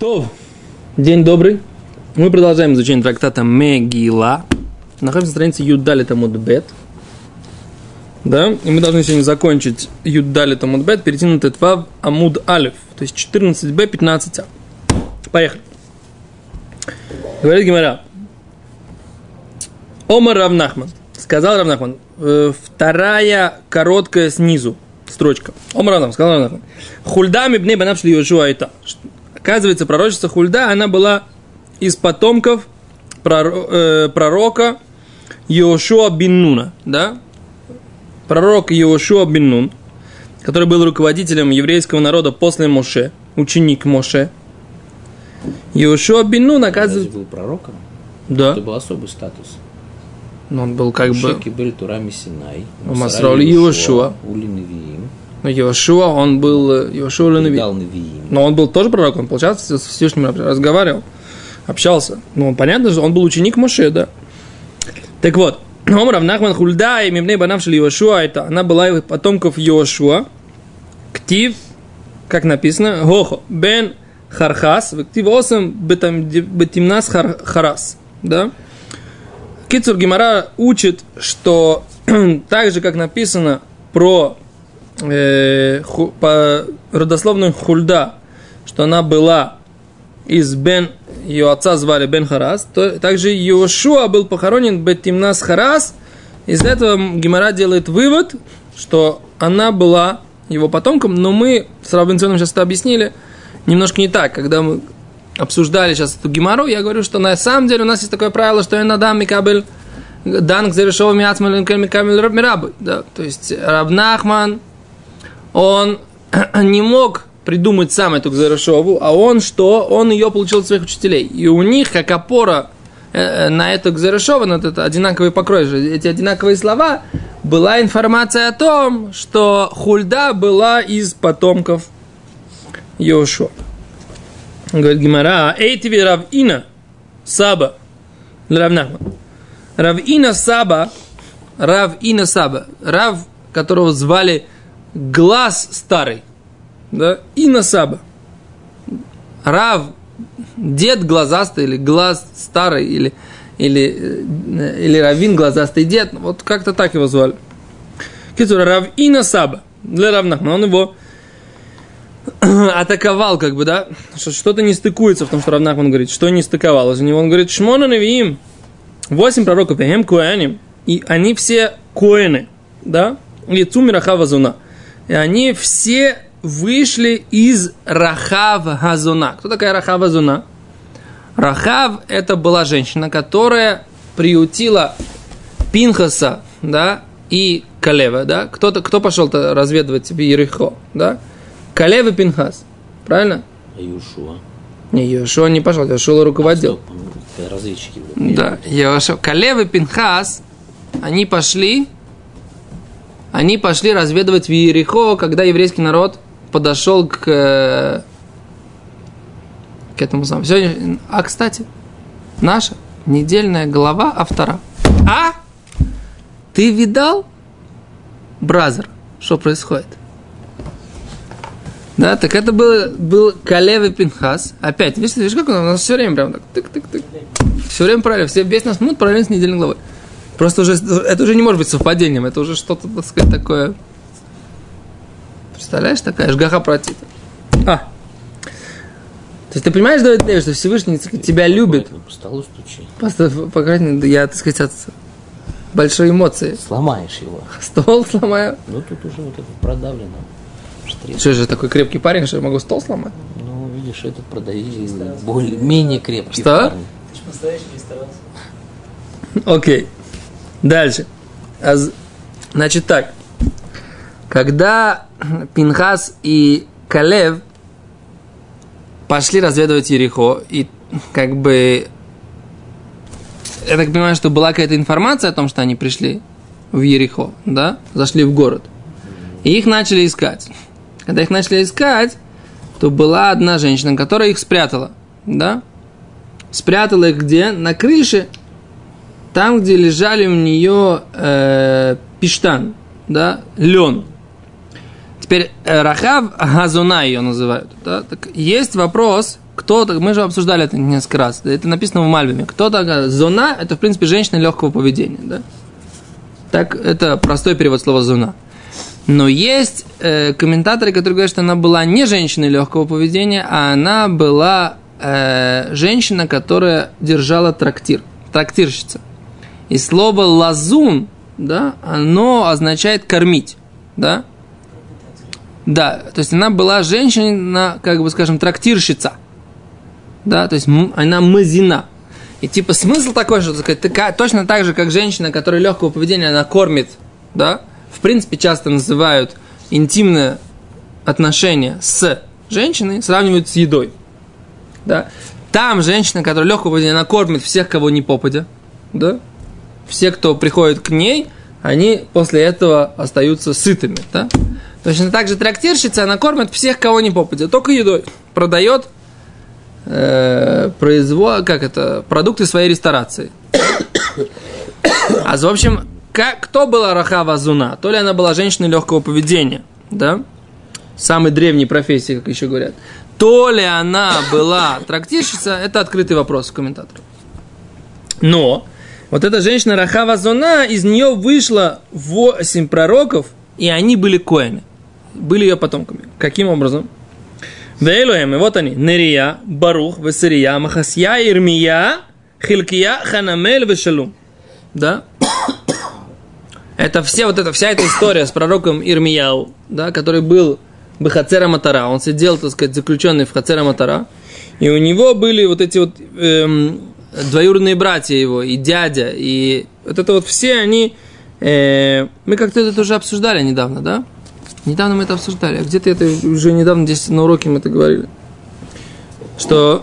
То, день добрый. Мы продолжаем изучение трактата Мегила. Находимся на странице Юдали Тамуд Бет. Да, и мы должны сегодня закончить Юдали Тамуд Бет, перейти на Тетвав Амуд Алиф, то есть 14b, 15а. Поехали. Говорит Гимара. Омар Равнахман. Сказал Равнахман. Э, вторая короткая снизу строчка. Омар Равнахман. Сказал Равнахман. Хульдами бней банав шли Йошуа это. Оказывается, пророчество Хульда, она была из потомков э, пророка Йошуа бин Нуна, да? Пророк Йошуа бин Нун, который был руководителем еврейского народа после Моше, ученик Моше. Йошуа бин Нун, оказывается... был пророком? Да. Это был особый статус. Но он был как бы... Кибель Турами Синай. Масрали Йошуа. Ули Невиим. Но Йошуа, он был... Йошуа. Дал Невиим. Но он был тоже пророк, он, получается, с Всевышним разговаривал, общался. Ну, понятно, что он был ученик Моше, да. Так вот, Омрав Нахман Хульда и Мивней Банавшили Йошуа, это она была из потомков Йошуа. Ктив, как написано, Гохо, Бен Хархас, Ктив Осам Бетимнас Харас. Да? Кицур Гимара учит, что так же, как написано про э, ху, по родословную Хульда, что она была из Бен, ее отца звали Бен Харас, то также Йошуа был похоронен Бетимнас Харас. Из этого Гимара делает вывод, что она была его потомком, но мы с Равенционом сейчас это объяснили немножко не так. Когда мы обсуждали сейчас эту Гимару, я говорю, что на самом деле у нас есть такое правило, что надам Микабель Дан Миацмалин Микабель Мирабы. Да, то есть Рабнахман, он не мог придумать сам эту Гзерешову, а он что? Он ее получил от своих учителей. И у них, как опора э, на эту Гзерешову, на этот одинаковый покрой, эти одинаковые слова, была информация о том, что Хульда была из потомков Йошуа. Говорит Гимара, Эйтиви Равина Саба Равнахман. Равина Саба, Равина Саба, Рав, которого звали Глаз Старый, да, Ина Саба. Рав, дед глазастый, или глаз старый, или, или, или Равин глазастый дед, вот как-то так его звали. Китура Рав Ина Саба, для Равнахмана, он его атаковал, как бы, да, что что-то не стыкуется в том, что Равнахман говорит, что не стыковалось у него. Он говорит, Шмона Навиим, восемь пророков, Эхем Куэним, и они все коины, да, и Цумира Зуна. И они все вышли из Рахав Газуна. Кто такая Рахав Газуна? Рахав – это была женщина, которая приютила Пинхаса, да, и Калева, да. Кто-то, кто пошел-то разведывать себе Ерехо, да? Калев и Пинхас. Правильно? А Юшуа? Не, Йошуа не пошел, Йошуа руководил. А, стоп, разведчики. Да, Йошуа. Калев и Пинхас, они пошли, они пошли разведывать в Иерихо, когда еврейский народ подошел к, э, к этому самому. Сегодня, а, кстати, наша недельная глава автора. А? Ты видал, бразер, что происходит? Да, так это был, был Калев и Пинхас. Опять, видишь, видишь, как он у нас все время прям так тык-тык-тык. Все время правильно, все, весь нас минут параллельно с недельной главой. Просто уже, это уже не может быть совпадением, это уже что-то, так сказать, такое. Представляешь, такая жгаха протит. А. То есть ты понимаешь, Давид Леви, что Всевышний сказать, тебя любит. По столу стучи. Просто, по крайней мере, я, так сказать, от большой эмоции. Сломаешь его. Стол сломаю. Ну, тут уже вот это продавлено. Штрих. Что же такой крепкий парень, что я могу стол сломать? Ну, видишь, этот продавили более, менее крепкий Что? парень. Ты же настоящий не старался. Окей. Дальше. Значит так. Когда Пинхас и Калев пошли разведывать Ерехо, и как бы... Я так понимаю, что была какая-то информация о том, что они пришли в Ерехо, да? Зашли в город. И их начали искать. Когда их начали искать, то была одна женщина, которая их спрятала, да? Спрятала их где? На крыше там, где лежали у нее э, пиштан, да, лен. Теперь э, Рахав Газуна ее называют. Да? Так есть вопрос, кто мы же обсуждали это несколько раз, это написано в Мальбиме, кто такая зона, это, в принципе, женщина легкого поведения, да? Так, это простой перевод слова зона. Но есть э, комментаторы, которые говорят, что она была не женщиной легкого поведения, а она была э, женщина, которая держала трактир, трактирщица. И слово лазун, да, оно означает кормить, да? Да, то есть она была женщина, как бы скажем, трактирщица. Да, то есть она мазина. И типа смысл такой, что сказать, такая, точно так же, как женщина, которая легкого поведения, она кормит, да, в принципе, часто называют интимное отношение с женщиной, сравнивают с едой. Да? Там женщина, которая легкого поведения, она кормит всех, кого не попадя. Да? Все, кто приходит к ней, они после этого остаются сытыми. Да? Точно так же трактирщица, она кормит всех, кого не попадя, только едой. Продает э, производ, как это, продукты своей ресторации. А в общем, как, кто была Рахава Зуна? То ли она была женщиной легкого поведения, да? Самой древней профессии, как еще говорят. То ли она была трактирщица, это открытый вопрос комментаторов. Но вот эта женщина Рахава Зуна, из нее вышло 8 пророков, и они были коями. Были ее потомками. Каким образом? Вейлуэм, вот они, Нерия, Барух, Весерия, Махасья, Ирмия, Хилкия, Ханамель, Вешалум. Да? Это все, вот эта, вся эта история с пророком Ирмияу, да, который был Бехацера Матара. Он сидел, так сказать, заключенный в Хацера Матара. И у него были вот эти вот эм, двоюродные братья его, и дядя, и вот это вот все они... Э, мы как-то это уже обсуждали недавно, да? Недавно мы это обсуждали. А где-то это уже недавно здесь на уроке мы это говорили. Что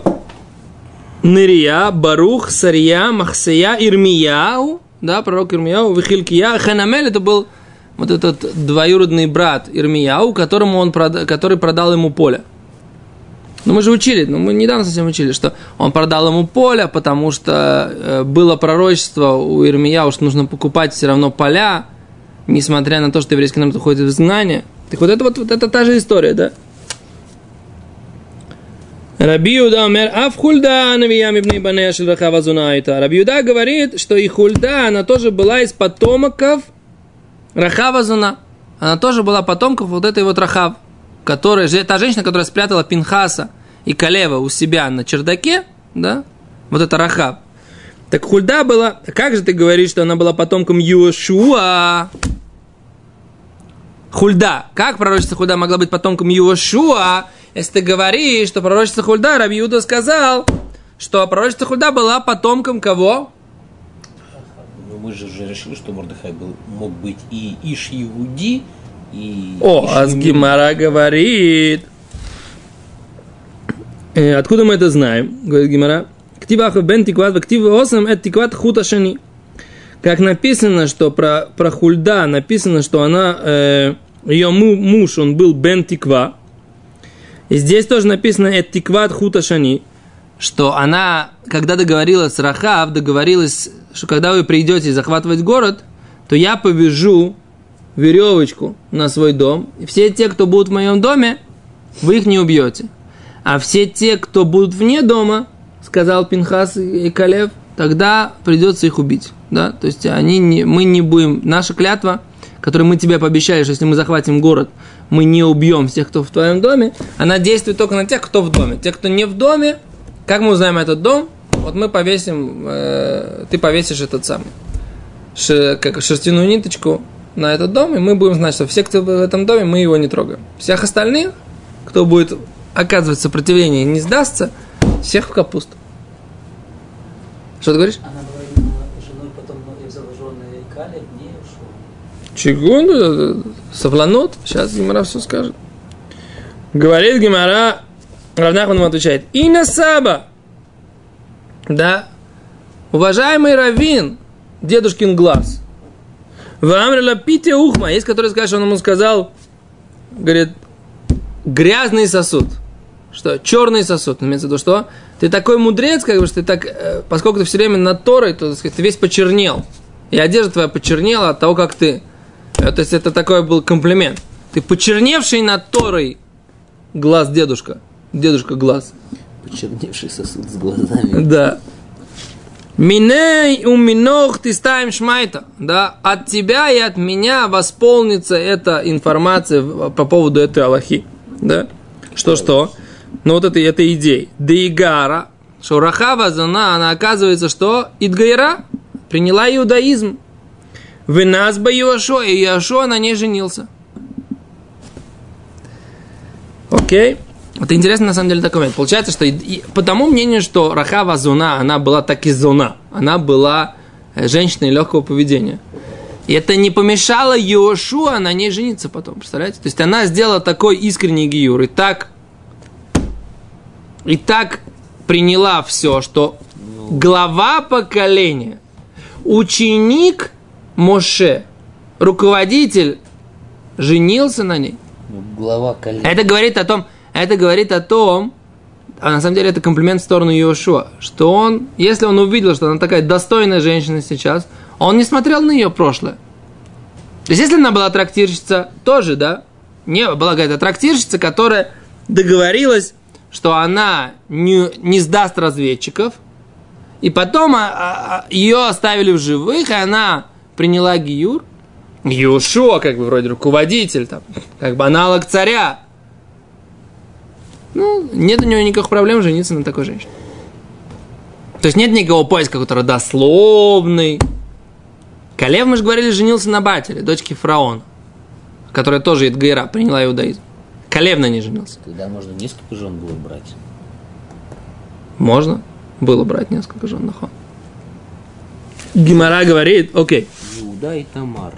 Нырия, Барух, Сария, Махсия, Ирмияу, да, пророк Ирмияу, Вихилькия, Ханамель, это был вот этот двоюродный брат Ирмияу, которому он который продал ему поле. Ну, мы же учили, ну, мы недавно совсем учили, что он продал ему поле, потому что э, было пророчество у Ирмияу, что нужно покупать все равно поля, несмотря на то, что еврейский народ уходит в изгнание. Так вот это вот, вот это та же история, да? Раби Юда умер, а в Хульда навия мибней банея шельрахава зунайта. Раби Юда говорит, что и Хульда, она тоже была из потомков Рахава Зуна. Она тоже была потомков вот этой вот Рахав, которая, та женщина, которая спрятала Пинхаса и Калева у себя на чердаке, да, вот это Рахав. Так Хульда была, как же ты говоришь, что она была потомком Юшуа? Хульда, как пророчество Хульда могла быть потомком Юшуа? Если ты говоришь, что пророчество Хульда, Раби Юда сказал, что пророчество Хульда была потомком кого? Ну, мы же уже решили, что Мордыхай был, мог быть и Иш Иуди, и О, Азгимара говорит. Э, откуда мы это знаем? Говорит Гимара. Ктиваху бен тикват, ктива осам это тикват хуташани. Как написано, что про, про Хульда написано, что она, э, ее муж, он был бен тиква, и здесь тоже написано «Этикват хуташани», что она, когда договорилась с Рахав, договорилась, что когда вы придете захватывать город, то я повяжу веревочку на свой дом, и все те, кто будут в моем доме, вы их не убьете. А все те, кто будут вне дома, сказал Пинхас и Калев, тогда придется их убить. Да? То есть они не, мы не будем, наша клятва, которую мы тебе пообещали, что если мы захватим город, мы не убьем всех, кто в твоем доме, она действует только на тех, кто в доме. Те, кто не в доме, как мы узнаем этот дом? Вот мы повесим, э, ты повесишь этот самый, ш, как шерстяную ниточку на этот дом, и мы будем знать, что все, кто в этом доме, мы его не трогаем. Всех остальных, кто будет оказывать сопротивление и не сдастся, всех в капусту. Что ты говоришь? Она была женой потом заложенной Калеб, не ушел. Чего? Савланот, сейчас Гимара все скажет. Говорит Гимара, Равнахман отвечает, и на Саба. Да, уважаемый Равин, дедушкин глаз. Вам пите ухма. Есть, который скажет, что он ему сказал, говорит, грязный сосуд. Что? Черный сосуд. Имеется в виду, что? Ты такой мудрец, как бы, что ты так, э, поскольку ты все время над Торой, то так сказать, ты весь почернел. И одежда твоя почернела от того, как ты Э, то есть это такой был комплимент. Ты почерневший над Торой глаз дедушка. Дедушка глаз. Почерневший сосуд с глазами. Да. Миней у минох ты ставим шмайта. Да, от тебя и от меня восполнится эта информация по поводу этой Аллахи. Да. Что-что? Ну вот это, это идея. Деигара, что Рахава Зана, она оказывается, что Идгайра приняла иудаизм. В нас бы Йошуа, и Йошуа на ней женился. Окей. Это интересно, на самом деле, такой момент. Получается, что и- и по тому мнению, что Рахава Зуна, она была так и зона. Она была э, женщиной легкого поведения. И это не помешало Йошуа на ней жениться потом, представляете? То есть она сделала такой искренний гиюр и так, и так приняла все, что глава поколения, ученик Моше, руководитель, женился на ней. Ну, глава колена. Это говорит о том, это говорит о том, а на самом деле это комплимент в сторону Иошуа, что он, если он увидел, что она такая достойная женщина сейчас, он не смотрел на ее прошлое. То есть, если она была трактирщица, тоже, да, не была какая-то трактирщица, которая договорилась, что она не, не сдаст разведчиков, и потом а, а, а, ее оставили в живых, и она приняла Гиюр, Иошуа, как бы вроде руководитель, там, как бы аналог царя. Ну, нет у него никаких проблем жениться на такой женщине. То есть нет никакого поиска, какой-то родословный. Калев, мы же говорили, женился на Батере, дочке фараона, которая тоже Идгайра, приняла иудаизм. Калев на ней женился. Тогда можно несколько жен было брать. Можно было брать несколько жен на хон. Гимара говорит, окей, Иуда и Тамар.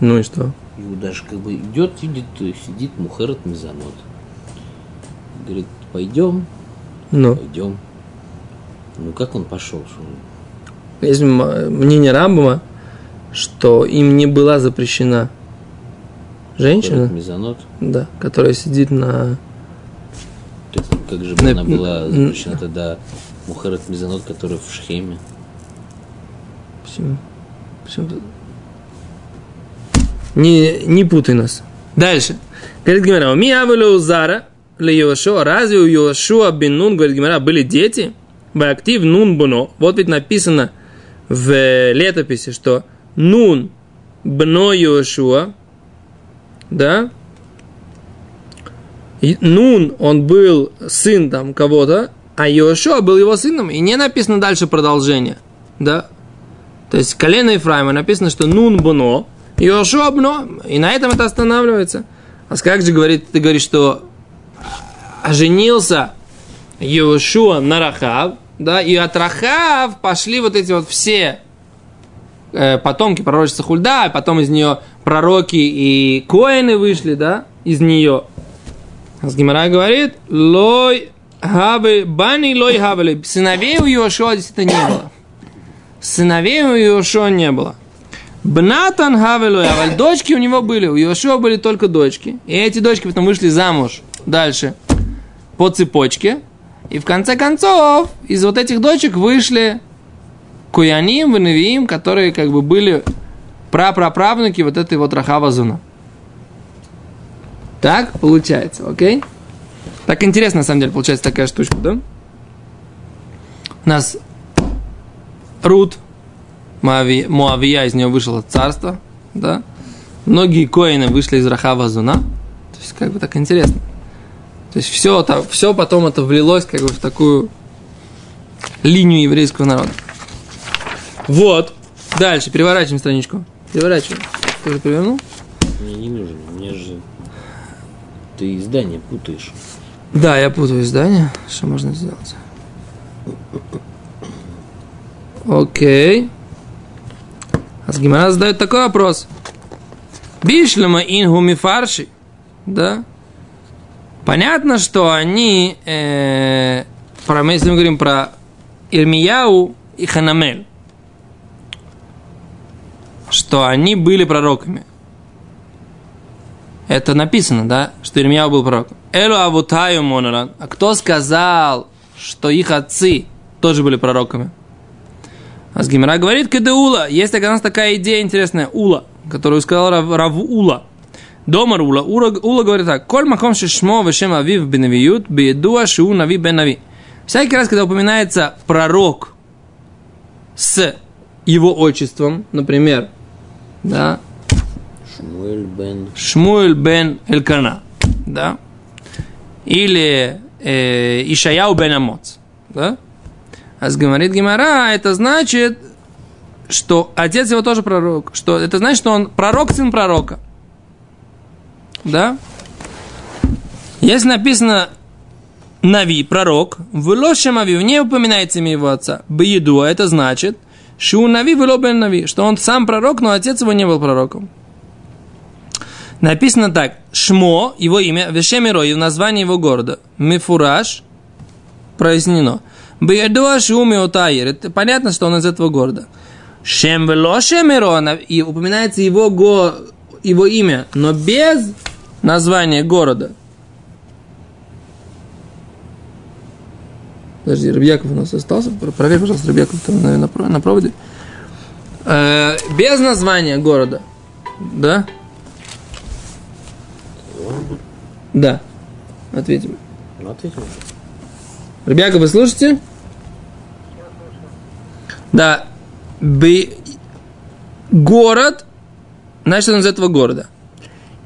ну и что? Иуда же как бы идет, видит, э, сидит Мухерет Мизанот. Говорит, пойдем, Ну, пойдем. Ну как он пошел? Есть мнение Рамбама, что им не была запрещена женщина, Мизанот. да, которая сидит на... Так как же На- она была запрещена тогда Мухерет Мизанот, которая в Шхеме? Почему? Почему? Не, не путай нас. Дальше. Говорит Гимара, ми авелу зара ли Йошуа, разве у Йошуа бен Нун, говорит Гимара, были дети? Бактив Нун Буно. Вот ведь написано в летописи, что Нун Бно Йошуа, да? Нун, он был сын там кого-то, а Йошуа был его сыном, и не написано дальше продолжение, да? То есть колено Ефраима написано, что Нун Буно, Йошуа Бно, и на этом это останавливается. А как же говорит, ты говоришь, что оженился Йошуа на Рахав, да, и от Рахав пошли вот эти вот все э, потомки пророчицы Хульда, а потом из нее пророки и коины вышли, да, из нее. Гимара говорит, лой хабы, бани лой хабали, сыновей у Йошуа действительно не было. Сыновей у Йошуа не было. Бнатан Хавелуя, а дочки у него были, у Йошуа были только дочки. И эти дочки потом вышли замуж дальше по цепочке. И в конце концов из вот этих дочек вышли Куяним, Веневиим, которые как бы были прапраправнуки вот этой вот Рахава Зуна. Так получается, окей? Так интересно, на самом деле, получается такая штучка, да? У нас Рут, Моави- Моавия, из нее вышло царство, да? Многие коины вышли из Рахава Зуна. То есть, как бы так интересно. То есть, все, это, все потом это влилось как бы в такую линию еврейского народа. Вот. Дальше, переворачиваем страничку. Переворачиваем. Ты уже перевернул? Мне не нужен, мне же... Ты издание путаешь. Да, я путаю издание. Что можно сделать? Окей. А с Гимара задает такой вопрос. Бишлема ингу мифарши. Да? Понятно, что они, э, про, мы, если мы говорим про Ирмияу и Ханамель, что они были пророками. Это написано, да, что Ирмияу был пророком. Элу авутаю моноран. А кто сказал, что их отцы тоже были пророками? А с Гимера говорит, Кедеула. Есть у нас такая идея интересная, Ула, которую сказал Рав, Рав Ула. Домар Ула. Ула, Ула говорит так. Коль махом шишмо вешем авив бенавиют, беедуа шиу нави бен нави. Всякий раз, когда упоминается пророк с его отчеством, например, да, Шмуэль бен. Шмуэль бен Элькана, да, или э, Ишаяу бен Амоц, да, а говорит Гимара, это значит, что отец его тоже пророк, что это значит, что он пророк, сын пророка, да, если написано Нави, пророк, в Лошем Авив не упоминается имя его отца. Бееду, а это значит, что у Нави Нави, что он сам пророк, но отец его не был пророком. Написано так, Шмо, его имя, Вешемиро, и в названии его города, Мифураж, прояснено. Бееду Шуми Отайер, понятно, что он из этого города. Шем Велошемиро, и упоминается его, го, его имя, но без названия города – Подожди, Рыбьяков у нас остался. Проверь, пожалуйста, Рыбьяков там, наверное, на, проводе. Э, без названия города. Да? Да. Ответим. Ну, ответим. Ребята, вы слушаете? Да. Б... Город, значит, он из этого города.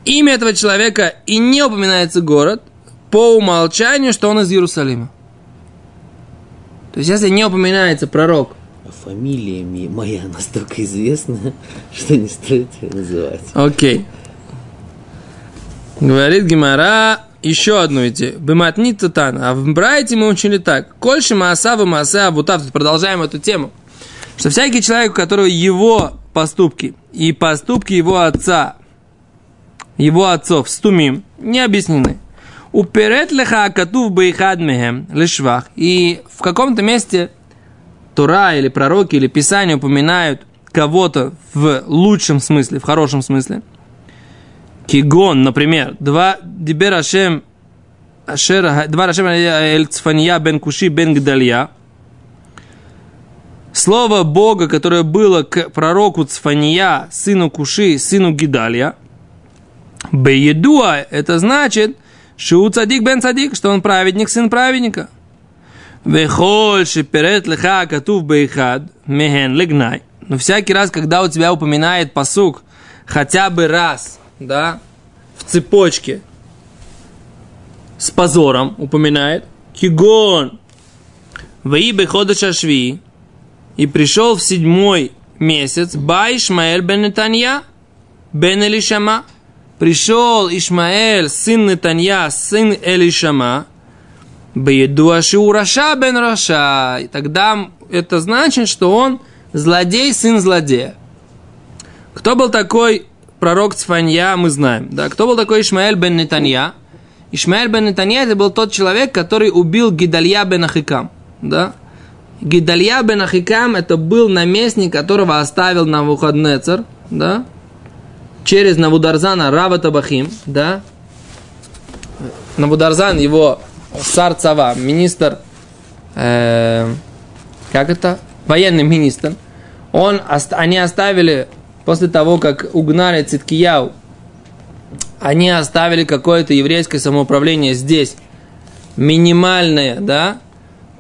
Имя этого человека и не упоминается город по умолчанию, что он из Иерусалима. То есть, если не упоминается пророк, А фамилия ми- моя настолько известна, что не стоит ее называть. окей. Говорит Гимара, еще одну идею. Бематни тутан. А в Брайте мы учили так. Кольши маасавы маасе абутав. Тут Продолжаем эту тему. Что всякий человек, у которого его поступки и поступки его отца, его отцов, стумим, не объяснены. Уперет леха акатув бейхад мехем лишвах. И в каком-то месте Тура или пророки или Писание упоминают кого-то в лучшем смысле, в хорошем смысле. Кигон, например, два дибер Ашем Ашер, два Ашем Эль Цфания бен Куши бен Гдалья. Слово Бога, которое было к пророку Цфания, сыну Куши, сыну Гидалья. Беедуа, это значит, Шу цадик бен цадик, что он праведник, сын праведника. Вехоль шиперет леха катув бейхад, мехен легнай. Но всякий раз, когда у тебя упоминает посук хотя бы раз, да, в цепочке с позором упоминает, кигон, ваибе ходыша шви, и пришел в седьмой месяц, ба Ишмаэль бен Нетанья, бен Элишама, пришел Ишмаэль, сын Нетанья, сын Элишама, Беедуаши Ураша бен Раша. И тогда это значит, что он злодей, сын злодея. Кто был такой пророк Цфанья, мы знаем. Да? Кто был такой Ишмаэль бен Нетанья? Ишмаэль бен Нетанья это был тот человек, который убил Гидалья бен Ахикам. Да? Гидалья бен Ахикам это был наместник, которого оставил Навуходнецер, да? Через Навударзана Рава Табахим, да? Навударзан, его царь Цава, министр, э, как это, военный министр, он, они оставили, после того, как угнали Циткияу, они оставили какое-то еврейское самоуправление здесь, минимальное, да,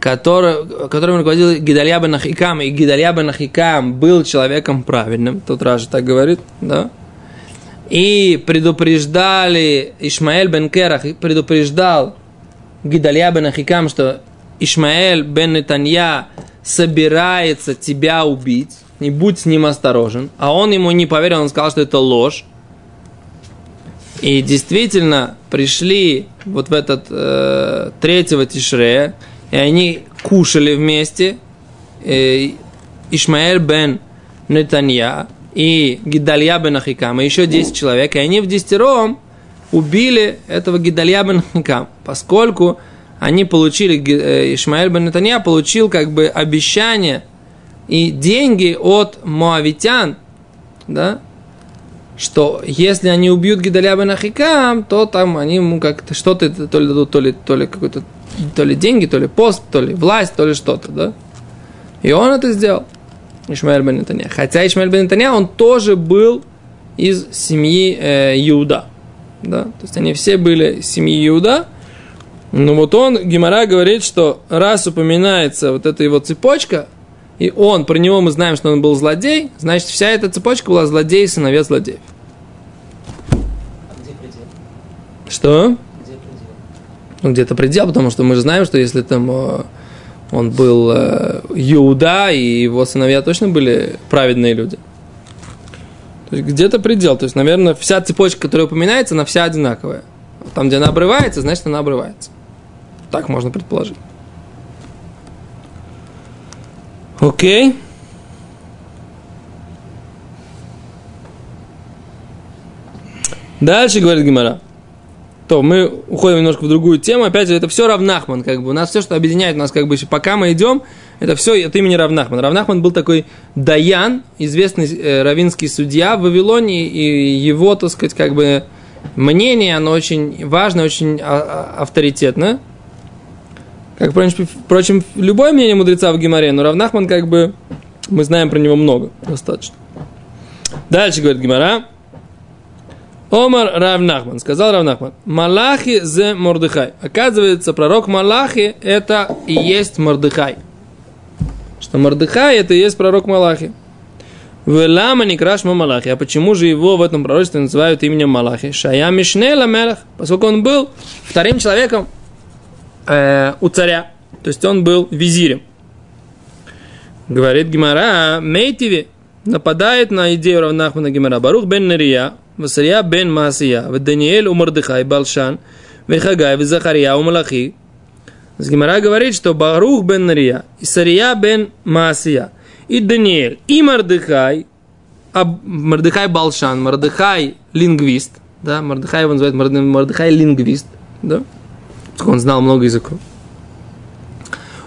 которое, которым руководил Гидалья бен и Гидалья бен был человеком правильным, тут Раша так говорит, да, и предупреждали Ишмаэль бен Керах, предупреждал Гидалья бен Ахикам, что Ишмаэль бен Нетанья собирается тебя убить, не будь с ним осторожен. А он ему не поверил, он сказал, что это ложь. И действительно пришли вот в этот э, третьего Тишрея, и они кушали вместе э, Ишмаэль бен Нетанья и Гидалья бен Ахикам, и еще 10 человек, и они в десятером убили этого Гидалья бен Ахикам, поскольку они получили, э, Ишмаэль бен Нетанья получил как бы обещание и деньги от моавитян, да, что если они убьют Гидалья бен Ахикам, то там они ему как-то что-то то ли дадут, то ли, то ли какой-то то ли деньги, то ли пост, то ли власть, то ли что-то, да. И он это сделал. Ишмаэль бен Нетанья. Хотя Ишмаэль бен Нетанья, он тоже был из семьи э, Иуда. Да? То есть они все были из семьи Иуда. Ну вот он, Гимара говорит, что раз упоминается вот эта его цепочка, и он, про него мы знаем, что он был злодей, значит, вся эта цепочка была злодей и сыновья злодеев. А где предел? Что? Где предел? Ну, где-то предел, потому что мы же знаем, что если там э, он был э, Иуда, и его сыновья точно были праведные люди. То есть где-то предел. То есть, наверное, вся цепочка, которая упоминается, она вся одинаковая. Там, где она обрывается, значит, она обрывается. Так можно предположить. Окей. Дальше говорит Гимара. То мы уходим немножко в другую тему. Опять же, это все Равнахман, как бы. У нас все, что объединяет нас, как бы, пока мы идем, это все от имени Равнахман. Равнахман был такой Даян, известный э, равинский судья в Вавилоне, и его, так сказать, как бы мнение, оно очень важно, очень а- а- авторитетно. Как, впрочем, любое мнение мудреца в Гимаре, но Равнахман, как бы, мы знаем про него много, достаточно. Дальше говорит Гимара. Омар Равнахман, сказал Равнахман, Малахи зе Мордыхай. Оказывается, пророк Малахи это и есть Мордыхай. Что Мордыхай это и есть пророк Малахи. Велама не крашма Малахи. А почему же его в этом пророчестве называют именем Малахи? Шая Мишнела Мелах. Поскольку он был вторым человеком э, у царя. То есть он был визирем. Говорит Гимара, Мейтиви нападает на идею Равнахмана Гимара. Барух бен Нария, Васария бен Маасия, Даниэль у Мордыхай, Балшан, Вехагай, Захария у Малахи. Гимара говорит, что Барух бен Нария, Исария бен Маасия, и Даниэль, и Мордыхай, а Мордыхай Балшан, Мордыхай лингвист, да, Мордыхай его называют Морд- Мордыхай лингвист, да, он знал много языков.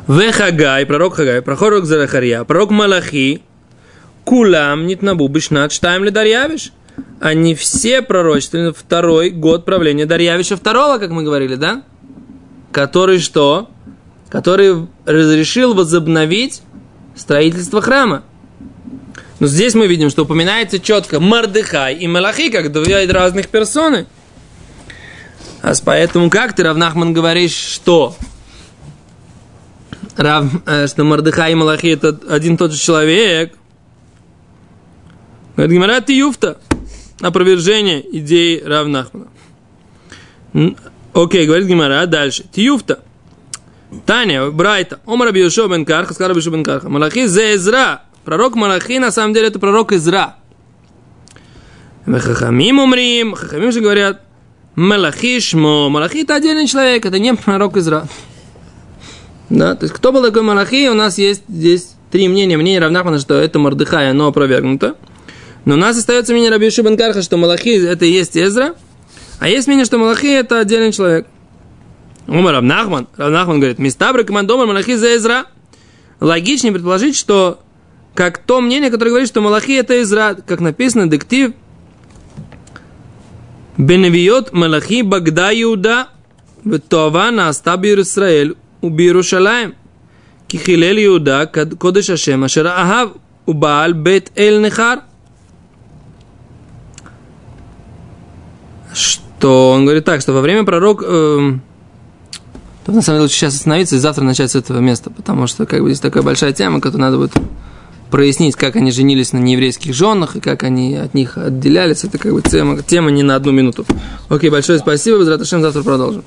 Вехагай, пророк Хагай, пророк Зарахария, пророк Малахи, Кулам нитнабу бишнат штайм ли Дарьявиш. Они все пророчественны второй год правления Дарьявиша второго, как мы говорили, да? Который что? Который разрешил возобновить строительство храма. Но здесь мы видим, что упоминается четко Мардыхай и Малахи, как две разных персоны. А поэтому как ты, Равнахман, говоришь, что? Рав, э, что Мардыхай и Малахи это один и тот же человек. Говорит, Гимара, ты юфта. Опровержение идеи Равнахмана. Окей, говорит Гимара, дальше. Тиюфта. Таня, Брайта, Омар Йошуа бен Карха, сказал Йошуа бен Карха. Малахи зе Эзра. Пророк Малахи, на самом деле, это пророк Изра. Хахамим умрим, Хахамим же говорят, Малахи шмо. Малахи это отдельный человек, это не пророк Изра. Да, то есть кто был такой Малахи, у нас есть здесь три мнения. Мнение Равнахмана, что это Мордыхай, оно опровергнуто. Но у нас остается мнение Раби бен Карха, что Малахи это и есть Эзра. А есть мнение, что Малахи это отдельный человек. Умар Равнахман. Равнахман говорит, Мистабра командомар Малахи за Эзра. Логичнее предположить, что как то мнение, которое говорит, что Малахи это Эзра, как написано, дектив Беневиот Малахи Багда Иуда Ветова Наста Бир Исраэль Убирушалаем Кихилель Иуда Кодыш Ашем Ашер Ахав Убаал Бет Эль Нехар Что он говорит так, что во время пророк то на самом деле лучше сейчас остановиться и завтра начать с этого места, потому что как бы здесь такая большая тема, которую надо будет прояснить, как они женились на нееврейских женах и как они от них отделялись. Это как бы тема, тема не на одну минуту. Окей, большое спасибо. Без завтра продолжим.